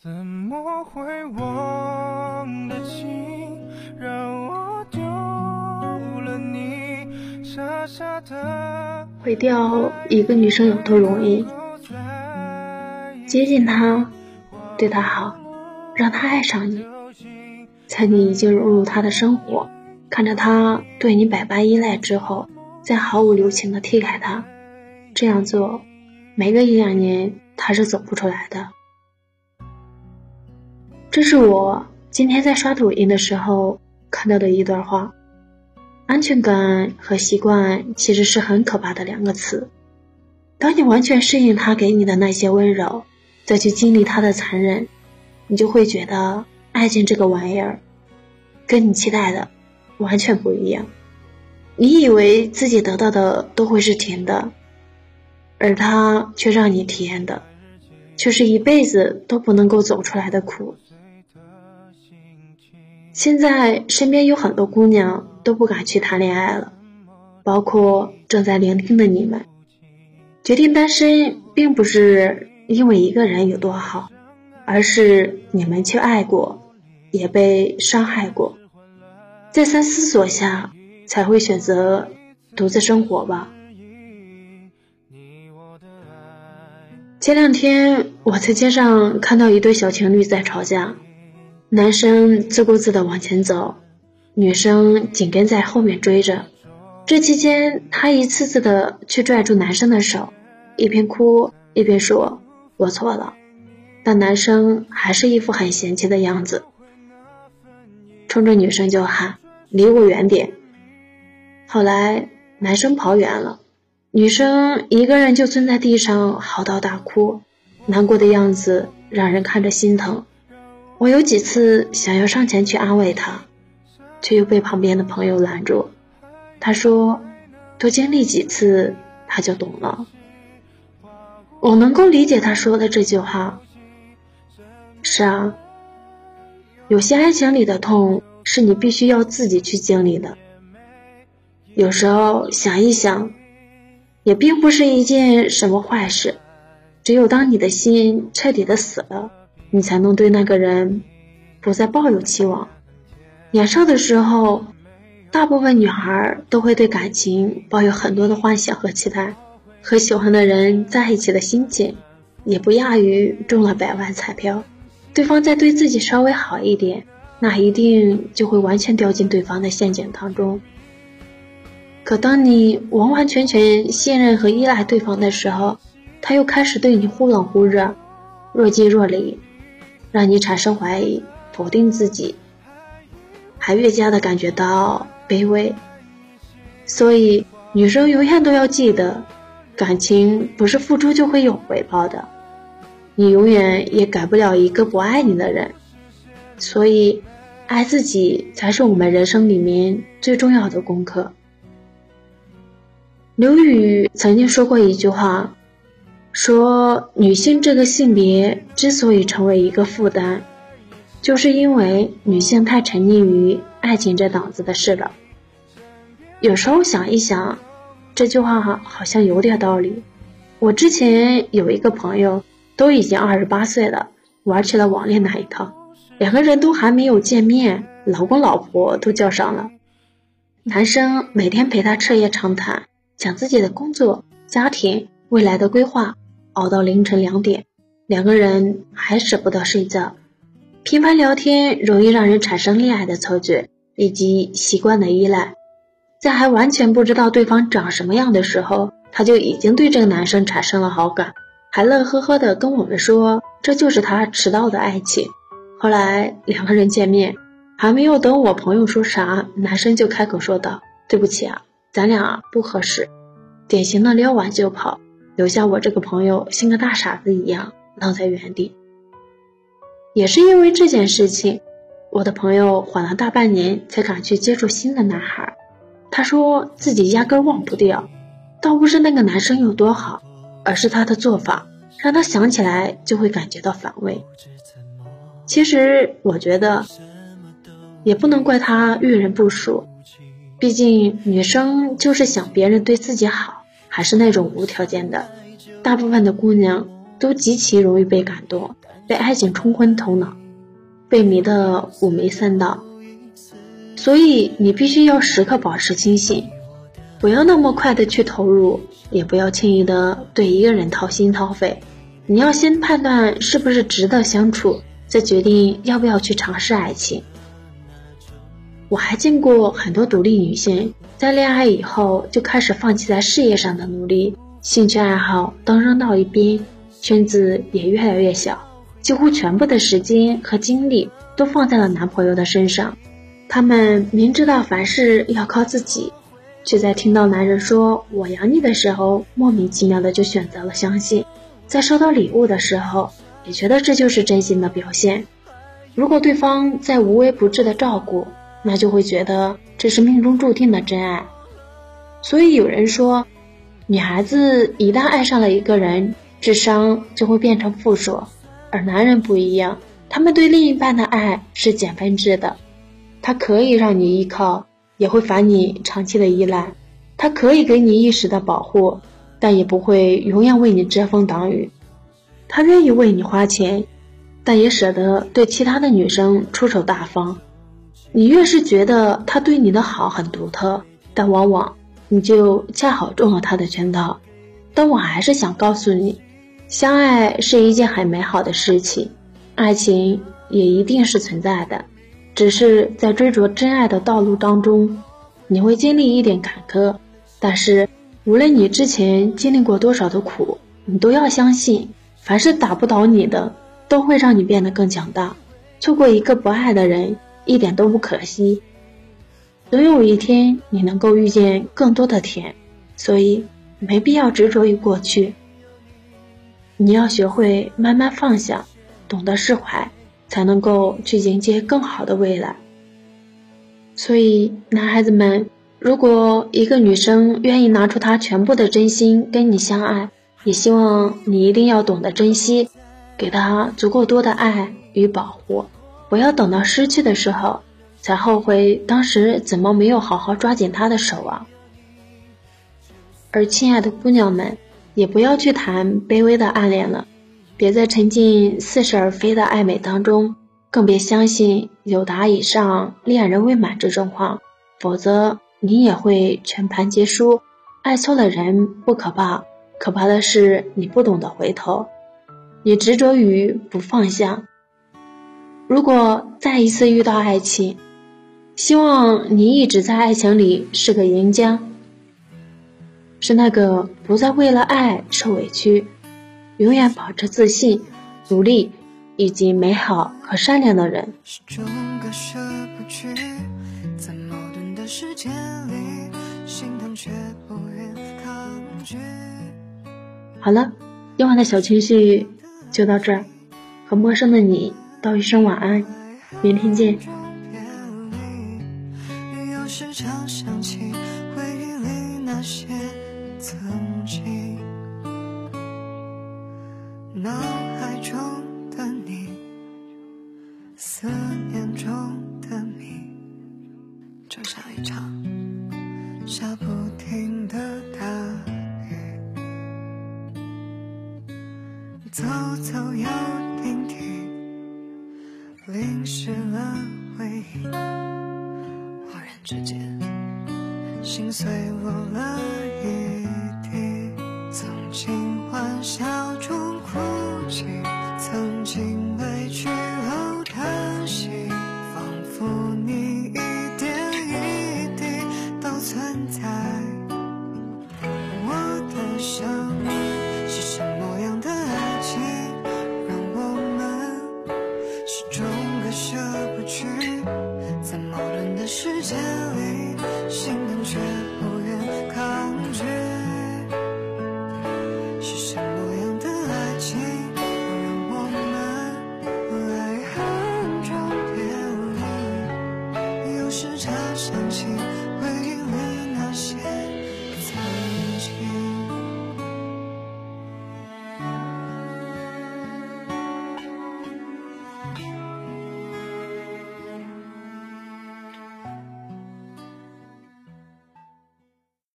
怎么会忘得清？让我丢了你，傻傻的毁掉一个女生有多容易？接近她，对她好，让她爱上你，在你已经融入她的生活，看着她对你百般依赖之后，再毫无留情的踢开她，这样做，没个一两年她是走不出来的。这是我今天在刷抖音的时候看到的一段话。安全感和习惯其实是很可怕的两个词。当你完全适应他给你的那些温柔，再去经历他的残忍，你就会觉得爱情这个玩意儿，跟你期待的完全不一样。你以为自己得到的都会是甜的，而他却让你体验的，却是一辈子都不能够走出来的苦。现在身边有很多姑娘都不敢去谈恋爱了，包括正在聆听的你们。决定单身，并不是因为一个人有多好，而是你们去爱过，也被伤害过，再三思索下，才会选择独自生活吧。前两天我在街上看到一对小情侣在吵架。男生自顾自地往前走，女生紧跟在后面追着。这期间，她一次次地去拽住男生的手，一边哭一边说：“我错了。”但男生还是一副很嫌弃的样子，冲着女生就喊：“离我远点！”后来，男生跑远了，女生一个人就蹲在地上嚎啕大哭，难过的样子让人看着心疼。我有几次想要上前去安慰他，却又被旁边的朋友拦住。他说：“多经历几次，他就懂了。”我能够理解他说的这句话。是啊，有些爱情里的痛是你必须要自己去经历的。有时候想一想，也并不是一件什么坏事。只有当你的心彻底的死了。你才能对那个人不再抱有期望。年少的时候，大部分女孩都会对感情抱有很多的幻想和期待，和喜欢的人在一起的心情，也不亚于中了百万彩票。对方再对自己稍微好一点，那一定就会完全掉进对方的陷阱当中。可当你完完全全信任和依赖对方的时候，他又开始对你忽冷忽热，若即若离。让你产生怀疑、否定自己，还越加的感觉到卑微。所以，女生永远都要记得，感情不是付出就会有回报的，你永远也改不了一个不爱你的人。所以，爱自己才是我们人生里面最重要的功课。刘宇曾经说过一句话。说女性这个性别之所以成为一个负担，就是因为女性太沉溺于爱情这档子的事了。有时候想一想，这句话好像有点道理。我之前有一个朋友，都已经二十八岁了，玩起了网恋那一套，两个人都还没有见面，老公老婆都叫上了。男生每天陪她彻夜长谈，讲自己的工作、家庭、未来的规划。熬到凌晨两点，两个人还舍不得睡觉。频繁聊天容易让人产生恋爱的错觉以及习惯的依赖。在还完全不知道对方长什么样的时候，他就已经对这个男生产生了好感，还乐呵呵的跟我们说这就是他迟到的爱情。后来两个人见面，还没有等我朋友说啥，男生就开口说道：“对不起啊，咱俩不合适。”典型的撩完就跑。留下我这个朋友像个大傻子一样愣在原地。也是因为这件事情，我的朋友缓了大半年才敢去接触新的男孩。他说自己压根忘不掉，倒不是那个男生有多好，而是他的做法让他想起来就会感觉到反胃。其实我觉得，也不能怪他遇人不淑，毕竟女生就是想别人对自己好。还是那种无条件的，大部分的姑娘都极其容易被感动，被爱情冲昏头脑，被迷得五迷三道。所以你必须要时刻保持清醒，不要那么快的去投入，也不要轻易的对一个人掏心掏肺。你要先判断是不是值得相处，再决定要不要去尝试爱情。我还见过很多独立女性，在恋爱以后就开始放弃在事业上的努力，兴趣爱好都扔到一边，圈子也越来越小，几乎全部的时间和精力都放在了男朋友的身上。她们明知道凡事要靠自己，却在听到男人说“我养你”的时候，莫名其妙的就选择了相信；在收到礼物的时候，也觉得这就是真心的表现。如果对方在无微不至的照顾，那就会觉得这是命中注定的真爱，所以有人说，女孩子一旦爱上了一个人，智商就会变成负数，而男人不一样，他们对另一半的爱是减分制的，他可以让你依靠，也会烦你长期的依赖，他可以给你一时的保护，但也不会永远为你遮风挡雨，他愿意为你花钱，但也舍得对其他的女生出手大方。你越是觉得他对你的好很独特，但往往你就恰好中了他的圈套。但我还是想告诉你，相爱是一件很美好的事情，爱情也一定是存在的。只是在追逐真爱的道路当中，你会经历一点坎坷。但是无论你之前经历过多少的苦，你都要相信，凡是打不倒你的，都会让你变得更强大。错过一个不爱的人。一点都不可惜，总有一天你能够遇见更多的甜，所以没必要执着于过去。你要学会慢慢放下，懂得释怀，才能够去迎接更好的未来。所以，男孩子们，如果一个女生愿意拿出她全部的真心跟你相爱，也希望你一定要懂得珍惜，给她足够多的爱与保护。不要等到失去的时候才后悔当时怎么没有好好抓紧他的手啊！而亲爱的姑娘们，也不要去谈卑微的暗恋了，别再沉浸似是而非的暧昧当中，更别相信有达以上恋人未满这种话，否则你也会全盘皆输。爱错了人不可怕，可怕的是你不懂得回头，你执着于不放下。如果再一次遇到爱情，希望你一直在爱情里是个赢家，是那个不再为了爱受委屈，永远保持自信、努力以及美好和善良的人。好了，今晚的小情绪就到这儿，和陌生的你。道一声晚安，明天见。有时常想起回忆里那些曾经，脑海中的你，思念中的你，就像一场下不停的大雨，走走又。淋湿了回忆，忽然之间，心碎落了一地。从今欢笑中哭泣，时常想起回忆里那些。